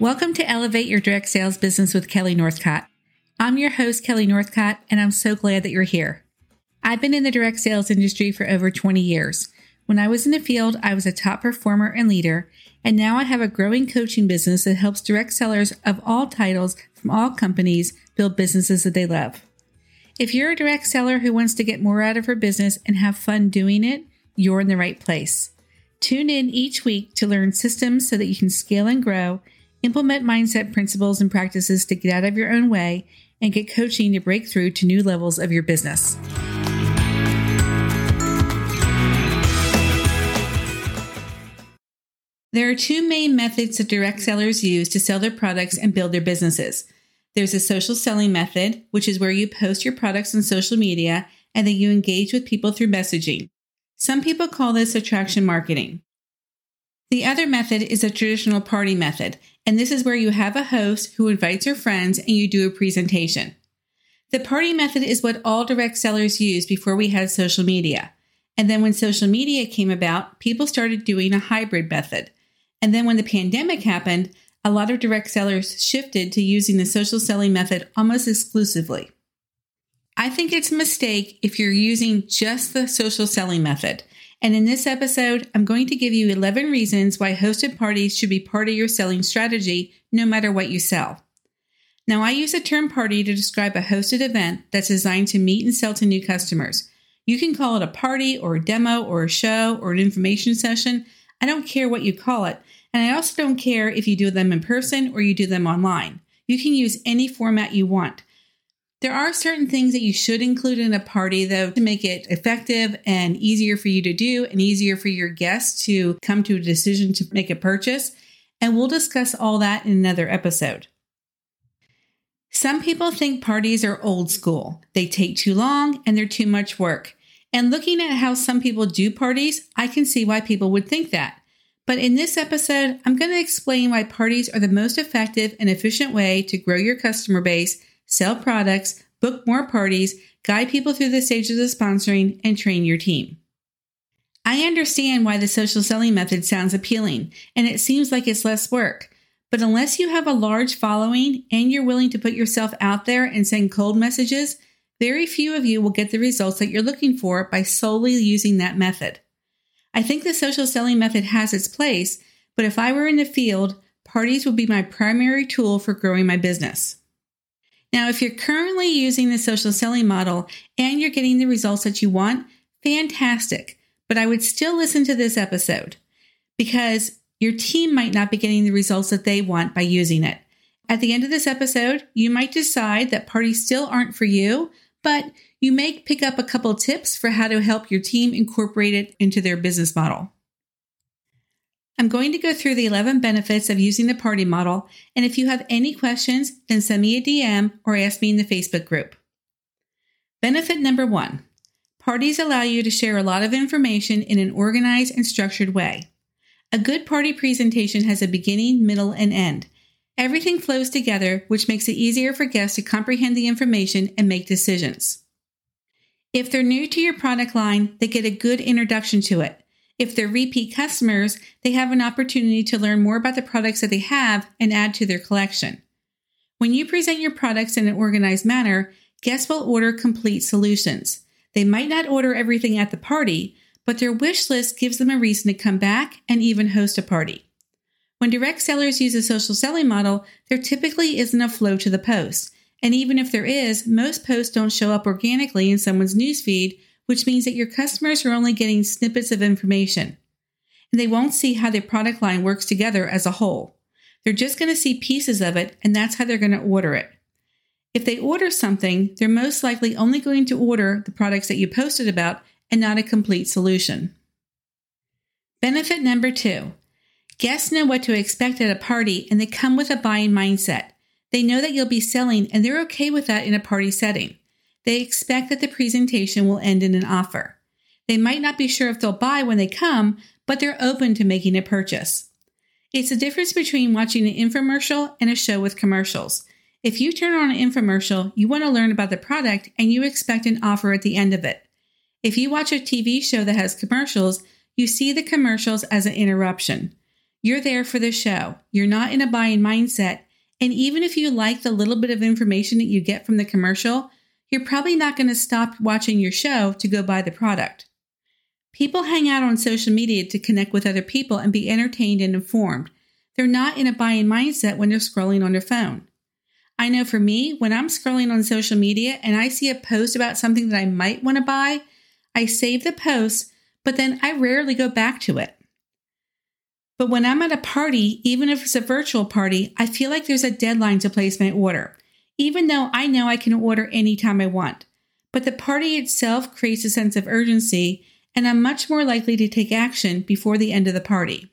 Welcome to Elevate Your Direct Sales Business with Kelly Northcutt. I'm your host, Kelly Northcutt, and I'm so glad that you're here. I've been in the direct sales industry for over 20 years. When I was in the field, I was a top performer and leader, and now I have a growing coaching business that helps direct sellers of all titles from all companies build businesses that they love. If you're a direct seller who wants to get more out of her business and have fun doing it, you're in the right place. Tune in each week to learn systems so that you can scale and grow, implement mindset principles and practices to get out of your own way, and get coaching to break through to new levels of your business. There are two main methods that direct sellers use to sell their products and build their businesses. There's a social selling method, which is where you post your products on social media and then you engage with people through messaging. Some people call this attraction marketing. The other method is a traditional party method, and this is where you have a host who invites your friends and you do a presentation. The party method is what all direct sellers used before we had social media. And then when social media came about, people started doing a hybrid method. And then when the pandemic happened, a lot of direct sellers shifted to using the social selling method almost exclusively. I think it's a mistake if you're using just the social selling method. And in this episode, I'm going to give you 11 reasons why hosted parties should be part of your selling strategy no matter what you sell. Now, I use the term party to describe a hosted event that's designed to meet and sell to new customers. You can call it a party or a demo or a show or an information session. I don't care what you call it. And I also don't care if you do them in person or you do them online. You can use any format you want. There are certain things that you should include in a party, though, to make it effective and easier for you to do and easier for your guests to come to a decision to make a purchase. And we'll discuss all that in another episode. Some people think parties are old school. They take too long and they're too much work. And looking at how some people do parties, I can see why people would think that. But in this episode, I'm going to explain why parties are the most effective and efficient way to grow your customer base sell products, book more parties, guide people through the stages of sponsoring, and train your team. I understand why the social selling method sounds appealing, and it seems like it's less work. But unless you have a large following and you're willing to put yourself out there and send cold messages, very few of you will get the results that you're looking for by solely using that method. I think the social selling method has its place, but if I were in the field, parties would be my primary tool for growing my business. Now, if you're currently using the social selling model and you're getting the results that you want, fantastic. But I would still listen to this episode because your team might not be getting the results that they want by using it. At the end of this episode, you might decide that parties still aren't for you, but you may pick up a couple tips for how to help your team incorporate it into their business model. I'm going to go through the 11 benefits of using the party model, and if you have any questions, then send me a DM or ask me in the Facebook group. Benefit number one parties allow you to share a lot of information in an organized and structured way. A good party presentation has a beginning, middle, and end. Everything flows together, which makes it easier for guests to comprehend the information and make decisions. If they're new to your product line, they get a good introduction to it. If they're repeat customers, they have an opportunity to learn more about the products that they have and add to their collection. When you present your products in an organized manner, guests will order complete solutions. They might not order everything at the party, but their wish list gives them a reason to come back and even host a party. When direct sellers use a social selling model, there typically isn't a flow to the post. And even if there is, most posts don't show up organically in someone's newsfeed which means that your customers are only getting snippets of information. And they won't see how their product line works together as a whole. They're just going to see pieces of it, and that's how they're going to order it. If they order something, they're most likely only going to order the products that you posted about and not a complete solution. Benefit number two guests know what to expect at a party and they come with a buying mindset. They know that you'll be selling and they're okay with that in a party setting. They expect that the presentation will end in an offer. They might not be sure if they'll buy when they come, but they're open to making a purchase. It's the difference between watching an infomercial and a show with commercials. If you turn on an infomercial, you want to learn about the product and you expect an offer at the end of it. If you watch a TV show that has commercials, you see the commercials as an interruption. You're there for the show. You're not in a buying mindset. And even if you like the little bit of information that you get from the commercial, you're probably not going to stop watching your show to go buy the product. People hang out on social media to connect with other people and be entertained and informed. They're not in a buying mindset when they're scrolling on their phone. I know for me, when I'm scrolling on social media and I see a post about something that I might want to buy, I save the post, but then I rarely go back to it. But when I'm at a party, even if it's a virtual party, I feel like there's a deadline to place my order, even though I know I can order anytime I want. But the party itself creates a sense of urgency, and I'm much more likely to take action before the end of the party.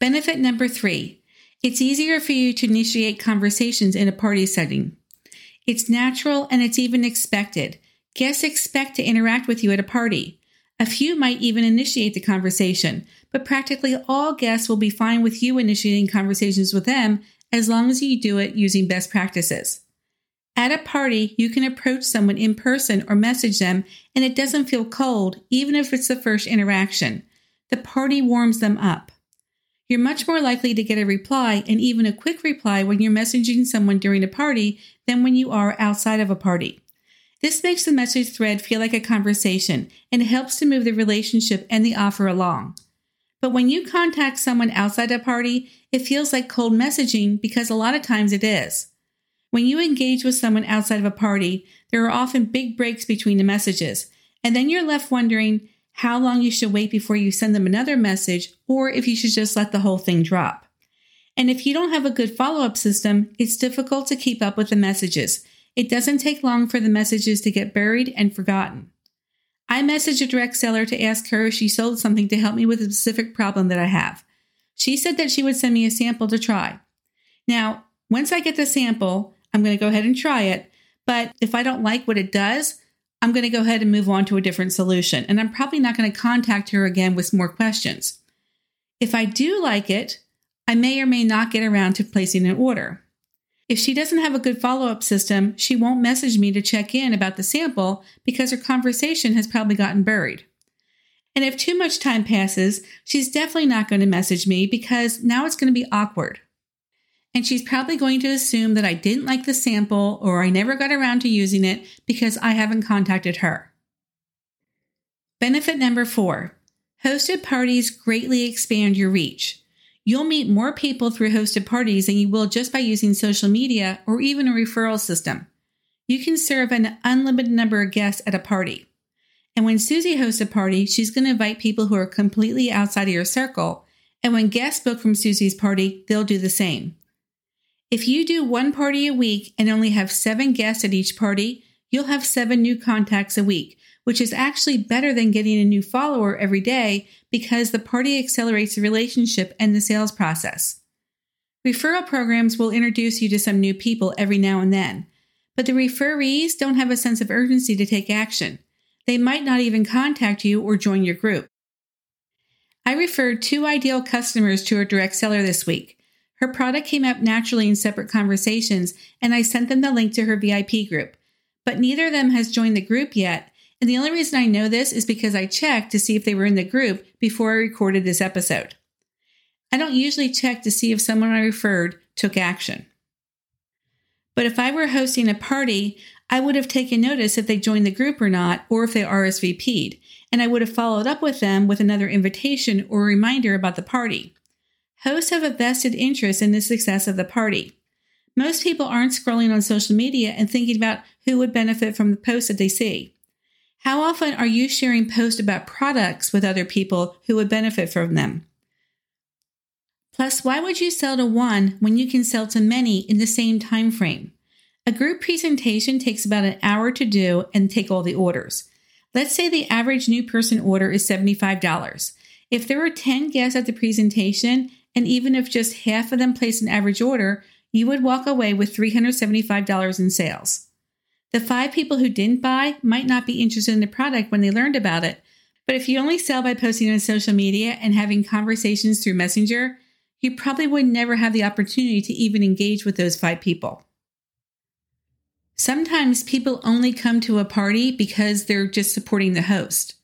Benefit number three it's easier for you to initiate conversations in a party setting. It's natural and it's even expected. Guests expect to interact with you at a party. A few might even initiate the conversation, but practically all guests will be fine with you initiating conversations with them as long as you do it using best practices. At a party, you can approach someone in person or message them, and it doesn't feel cold, even if it's the first interaction. The party warms them up. You're much more likely to get a reply and even a quick reply when you're messaging someone during a party than when you are outside of a party. This makes the message thread feel like a conversation and helps to move the relationship and the offer along. But when you contact someone outside a party, it feels like cold messaging because a lot of times it is. When you engage with someone outside of a party, there are often big breaks between the messages, and then you're left wondering how long you should wait before you send them another message or if you should just let the whole thing drop. And if you don't have a good follow up system, it's difficult to keep up with the messages. It doesn't take long for the messages to get buried and forgotten. I messaged a direct seller to ask her if she sold something to help me with a specific problem that I have. She said that she would send me a sample to try. Now, once I get the sample, I'm going to go ahead and try it. But if I don't like what it does, I'm going to go ahead and move on to a different solution. And I'm probably not going to contact her again with more questions. If I do like it, I may or may not get around to placing an order. If she doesn't have a good follow up system, she won't message me to check in about the sample because her conversation has probably gotten buried. And if too much time passes, she's definitely not going to message me because now it's going to be awkward. And she's probably going to assume that I didn't like the sample or I never got around to using it because I haven't contacted her. Benefit number four hosted parties greatly expand your reach. You'll meet more people through hosted parties than you will just by using social media or even a referral system. You can serve an unlimited number of guests at a party. And when Susie hosts a party, she's going to invite people who are completely outside of your circle. And when guests book from Susie's party, they'll do the same. If you do one party a week and only have seven guests at each party, you'll have seven new contacts a week, which is actually better than getting a new follower every day because the party accelerates the relationship and the sales process. Referral programs will introduce you to some new people every now and then, but the referees don't have a sense of urgency to take action. They might not even contact you or join your group. I referred two ideal customers to a direct seller this week. Her product came up naturally in separate conversations, and I sent them the link to her VIP group. But neither of them has joined the group yet, and the only reason I know this is because I checked to see if they were in the group before I recorded this episode. I don't usually check to see if someone I referred took action. But if I were hosting a party, I would have taken notice if they joined the group or not, or if they RSVP'd, and I would have followed up with them with another invitation or reminder about the party. Hosts have a vested interest in the success of the party. Most people aren't scrolling on social media and thinking about who would benefit from the posts that they see. How often are you sharing posts about products with other people who would benefit from them? Plus, why would you sell to one when you can sell to many in the same time frame? A group presentation takes about an hour to do and take all the orders. Let's say the average new person order is $75. If there are 10 guests at the presentation, and even if just half of them place an average order, you would walk away with $375 in sales. The five people who didn't buy might not be interested in the product when they learned about it. But if you only sell by posting on social media and having conversations through Messenger, you probably would never have the opportunity to even engage with those five people. Sometimes people only come to a party because they're just supporting the host.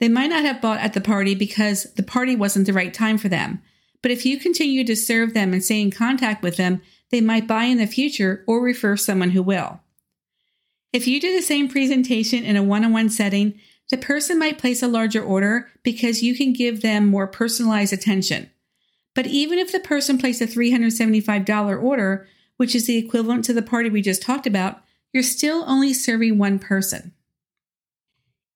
They might not have bought at the party because the party wasn't the right time for them. But if you continue to serve them and stay in contact with them, they might buy in the future or refer someone who will. If you do the same presentation in a one on one setting, the person might place a larger order because you can give them more personalized attention. But even if the person placed a $375 order, which is the equivalent to the party we just talked about, you're still only serving one person.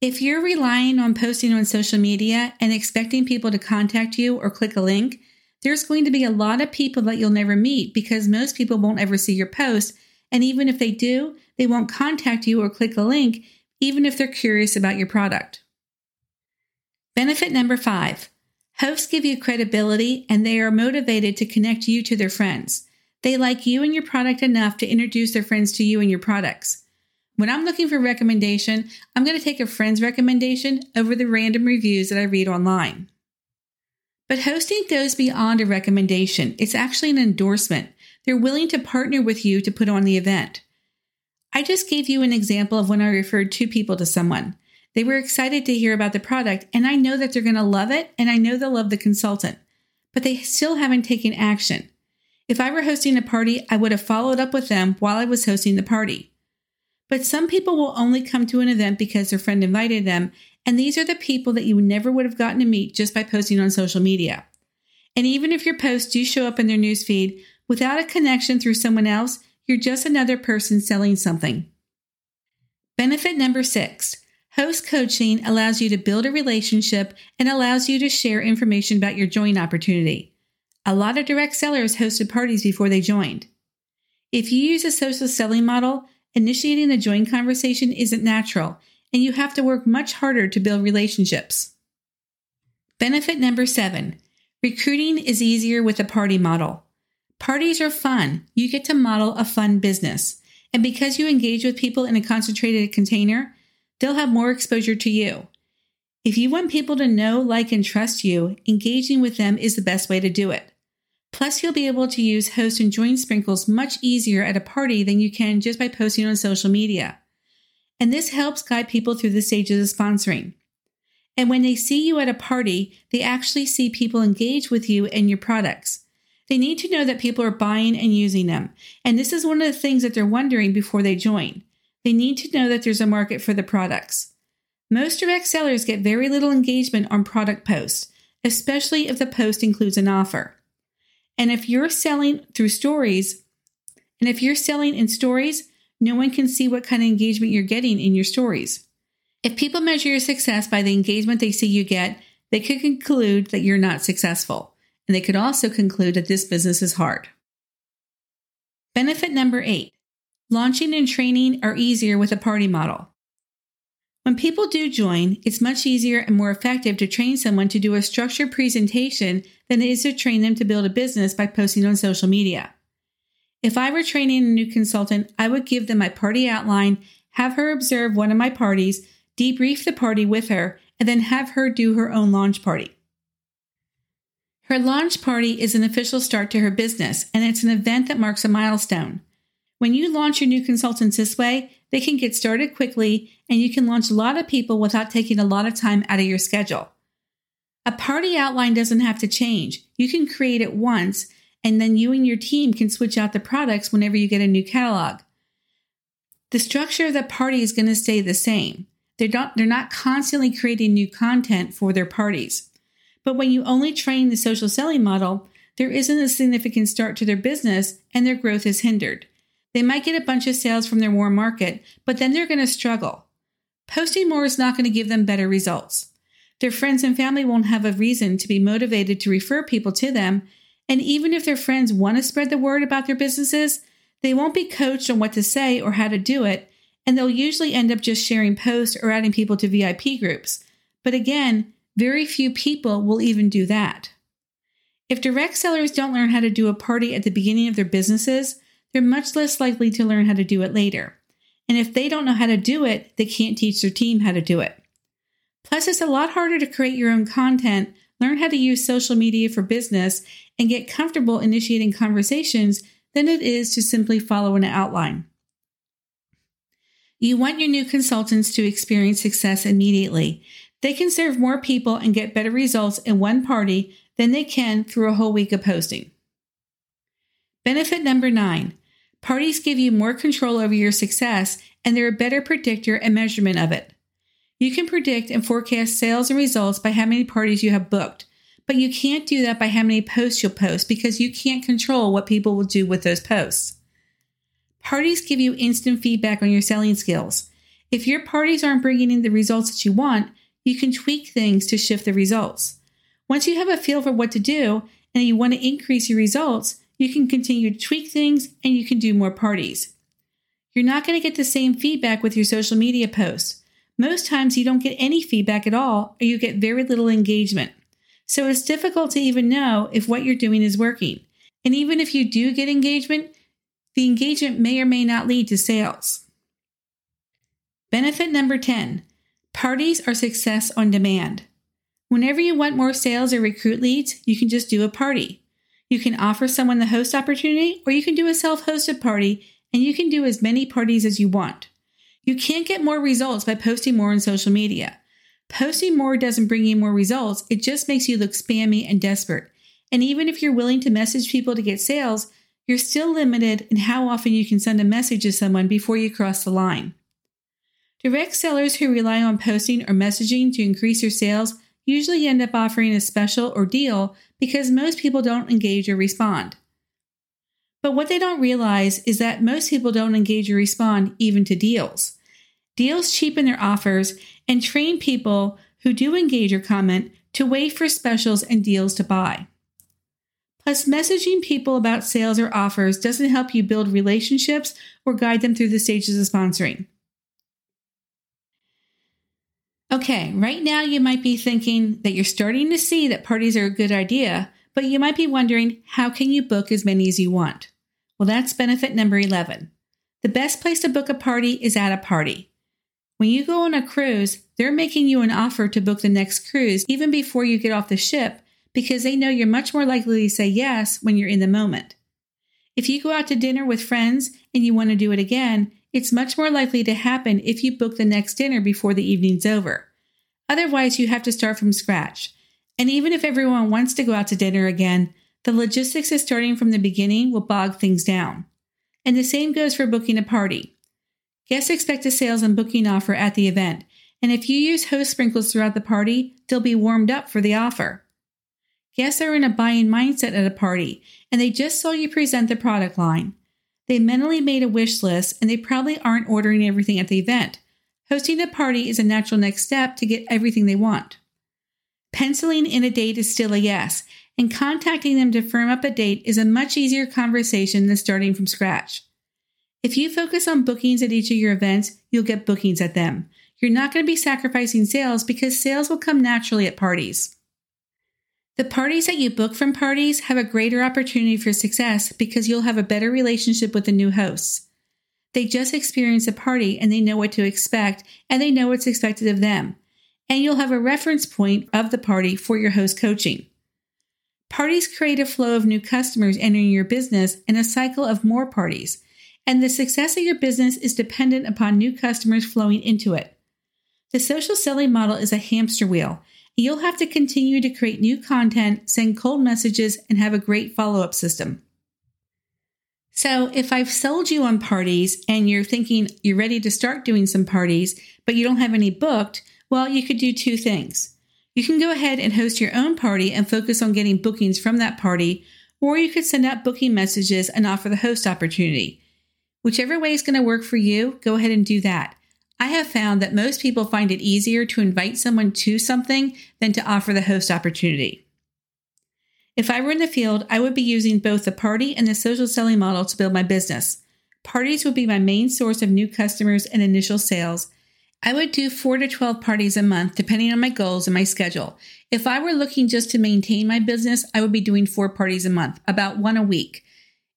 If you're relying on posting on social media and expecting people to contact you or click a link, there's going to be a lot of people that you'll never meet because most people won't ever see your post. And even if they do, they won't contact you or click a link, even if they're curious about your product. Benefit number five hosts give you credibility and they are motivated to connect you to their friends. They like you and your product enough to introduce their friends to you and your products. When I'm looking for recommendation, I'm going to take a friend's recommendation over the random reviews that I read online. But hosting goes beyond a recommendation. It's actually an endorsement. They're willing to partner with you to put on the event. I just gave you an example of when I referred two people to someone. They were excited to hear about the product, and I know that they're going to love it, and I know they'll love the consultant, but they still haven't taken action. If I were hosting a party, I would have followed up with them while I was hosting the party. But some people will only come to an event because their friend invited them, and these are the people that you never would have gotten to meet just by posting on social media. And even if your posts do show up in their newsfeed, without a connection through someone else, you're just another person selling something. Benefit number six host coaching allows you to build a relationship and allows you to share information about your join opportunity. A lot of direct sellers hosted parties before they joined. If you use a social selling model, initiating a join conversation isn't natural, and you have to work much harder to build relationships. Benefit number seven recruiting is easier with a party model. Parties are fun. You get to model a fun business. And because you engage with people in a concentrated container, they'll have more exposure to you. If you want people to know, like, and trust you, engaging with them is the best way to do it. Plus, you'll be able to use host and join sprinkles much easier at a party than you can just by posting on social media. And this helps guide people through the stages of sponsoring. And when they see you at a party, they actually see people engage with you and your products. They need to know that people are buying and using them. And this is one of the things that they're wondering before they join. They need to know that there's a market for the products. Most direct sellers get very little engagement on product posts, especially if the post includes an offer. And if you're selling through stories, and if you're selling in stories, no one can see what kind of engagement you're getting in your stories. If people measure your success by the engagement they see you get, they could conclude that you're not successful. And they could also conclude that this business is hard. Benefit number eight launching and training are easier with a party model. When people do join, it's much easier and more effective to train someone to do a structured presentation than it is to train them to build a business by posting on social media. If I were training a new consultant, I would give them my party outline, have her observe one of my parties, debrief the party with her, and then have her do her own launch party. Her launch party is an official start to her business, and it's an event that marks a milestone. When you launch your new consultants this way, they can get started quickly and you can launch a lot of people without taking a lot of time out of your schedule. A party outline doesn't have to change. You can create it once and then you and your team can switch out the products whenever you get a new catalog. The structure of the party is going to stay the same. They're not, they're not constantly creating new content for their parties. But when you only train the social selling model, there isn't a significant start to their business and their growth is hindered. They might get a bunch of sales from their warm market, but then they're going to struggle. Posting more is not going to give them better results. Their friends and family won't have a reason to be motivated to refer people to them. And even if their friends want to spread the word about their businesses, they won't be coached on what to say or how to do it. And they'll usually end up just sharing posts or adding people to VIP groups. But again, very few people will even do that. If direct sellers don't learn how to do a party at the beginning of their businesses, they're much less likely to learn how to do it later. And if they don't know how to do it, they can't teach their team how to do it. Plus, it's a lot harder to create your own content, learn how to use social media for business, and get comfortable initiating conversations than it is to simply follow an outline. You want your new consultants to experience success immediately. They can serve more people and get better results in one party than they can through a whole week of posting. Benefit number nine parties give you more control over your success and they're a better predictor and measurement of it. You can predict and forecast sales and results by how many parties you have booked, but you can't do that by how many posts you'll post because you can't control what people will do with those posts. Parties give you instant feedback on your selling skills. If your parties aren't bringing in the results that you want, you can tweak things to shift the results. Once you have a feel for what to do and you want to increase your results, you can continue to tweak things and you can do more parties. You're not going to get the same feedback with your social media posts. Most times you don't get any feedback at all or you get very little engagement. So it's difficult to even know if what you're doing is working. And even if you do get engagement, the engagement may or may not lead to sales. Benefit number 10 Parties are success on demand. Whenever you want more sales or recruit leads, you can just do a party. You can offer someone the host opportunity, or you can do a self hosted party, and you can do as many parties as you want. You can't get more results by posting more on social media. Posting more doesn't bring you more results, it just makes you look spammy and desperate. And even if you're willing to message people to get sales, you're still limited in how often you can send a message to someone before you cross the line. Direct sellers who rely on posting or messaging to increase their sales usually end up offering a special or deal because most people don't engage or respond. But what they don't realize is that most people don't engage or respond even to deals. Deals cheapen their offers and train people who do engage or comment to wait for specials and deals to buy. Plus, messaging people about sales or offers doesn't help you build relationships or guide them through the stages of sponsoring. Okay, right now you might be thinking that you're starting to see that parties are a good idea, but you might be wondering how can you book as many as you want? Well, that's benefit number 11. The best place to book a party is at a party. When you go on a cruise, they're making you an offer to book the next cruise even before you get off the ship because they know you're much more likely to say yes when you're in the moment. If you go out to dinner with friends and you want to do it again, it's much more likely to happen if you book the next dinner before the evening's over. Otherwise, you have to start from scratch. And even if everyone wants to go out to dinner again, the logistics of starting from the beginning will bog things down. And the same goes for booking a party. Guests expect a sales and booking offer at the event, and if you use host sprinkles throughout the party, they'll be warmed up for the offer. Guests are in a buying mindset at a party, and they just saw you present the product line. They mentally made a wish list and they probably aren't ordering everything at the event. Hosting a party is a natural next step to get everything they want. Penciling in a date is still a yes, and contacting them to firm up a date is a much easier conversation than starting from scratch. If you focus on bookings at each of your events, you'll get bookings at them. You're not going to be sacrificing sales because sales will come naturally at parties. The parties that you book from parties have a greater opportunity for success because you'll have a better relationship with the new hosts. They just experienced a party and they know what to expect and they know what's expected of them. And you'll have a reference point of the party for your host coaching. Parties create a flow of new customers entering your business and a cycle of more parties. And the success of your business is dependent upon new customers flowing into it. The social selling model is a hamster wheel You'll have to continue to create new content, send cold messages, and have a great follow up system. So, if I've sold you on parties and you're thinking you're ready to start doing some parties, but you don't have any booked, well, you could do two things. You can go ahead and host your own party and focus on getting bookings from that party, or you could send out booking messages and offer the host opportunity. Whichever way is going to work for you, go ahead and do that. I have found that most people find it easier to invite someone to something than to offer the host opportunity. If I were in the field, I would be using both the party and the social selling model to build my business. Parties would be my main source of new customers and initial sales. I would do 4 to 12 parties a month, depending on my goals and my schedule. If I were looking just to maintain my business, I would be doing four parties a month, about one a week.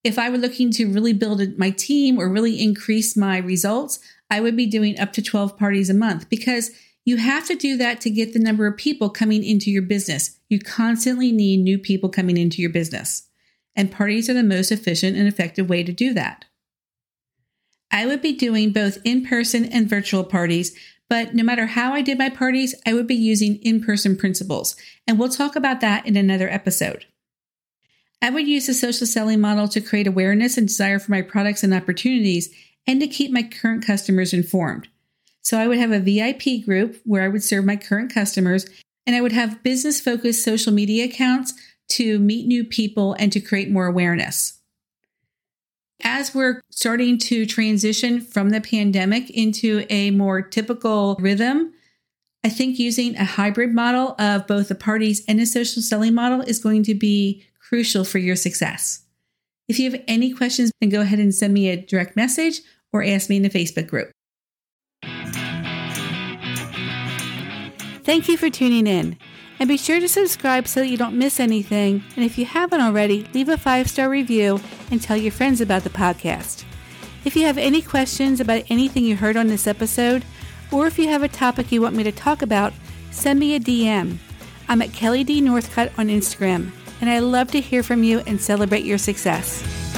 If I were looking to really build my team or really increase my results, I would be doing up to 12 parties a month because you have to do that to get the number of people coming into your business. You constantly need new people coming into your business. And parties are the most efficient and effective way to do that. I would be doing both in person and virtual parties, But no matter how I did my parties, I would be using in person principles. And we'll talk about that in another episode. I would use the social selling model to create awareness and desire for my products and opportunities and to keep my current customers informed. So I would have a VIP group where I would serve my current customers and I would have business focused social media accounts to meet new people and to create more awareness. As we're starting to transition from the pandemic into a more typical rhythm, I think using a hybrid model of both the parties and a social selling model is going to be crucial for your success. If you have any questions, then go ahead and send me a direct message or ask me in the Facebook group. Thank you for tuning in. And be sure to subscribe so that you don't miss anything. And if you haven't already, leave a five star review and tell your friends about the podcast. If you have any questions about anything you heard on this episode, or if you have a topic you want me to talk about, send me a DM. I'm at Kelly D. Northcutt on Instagram, and I love to hear from you and celebrate your success.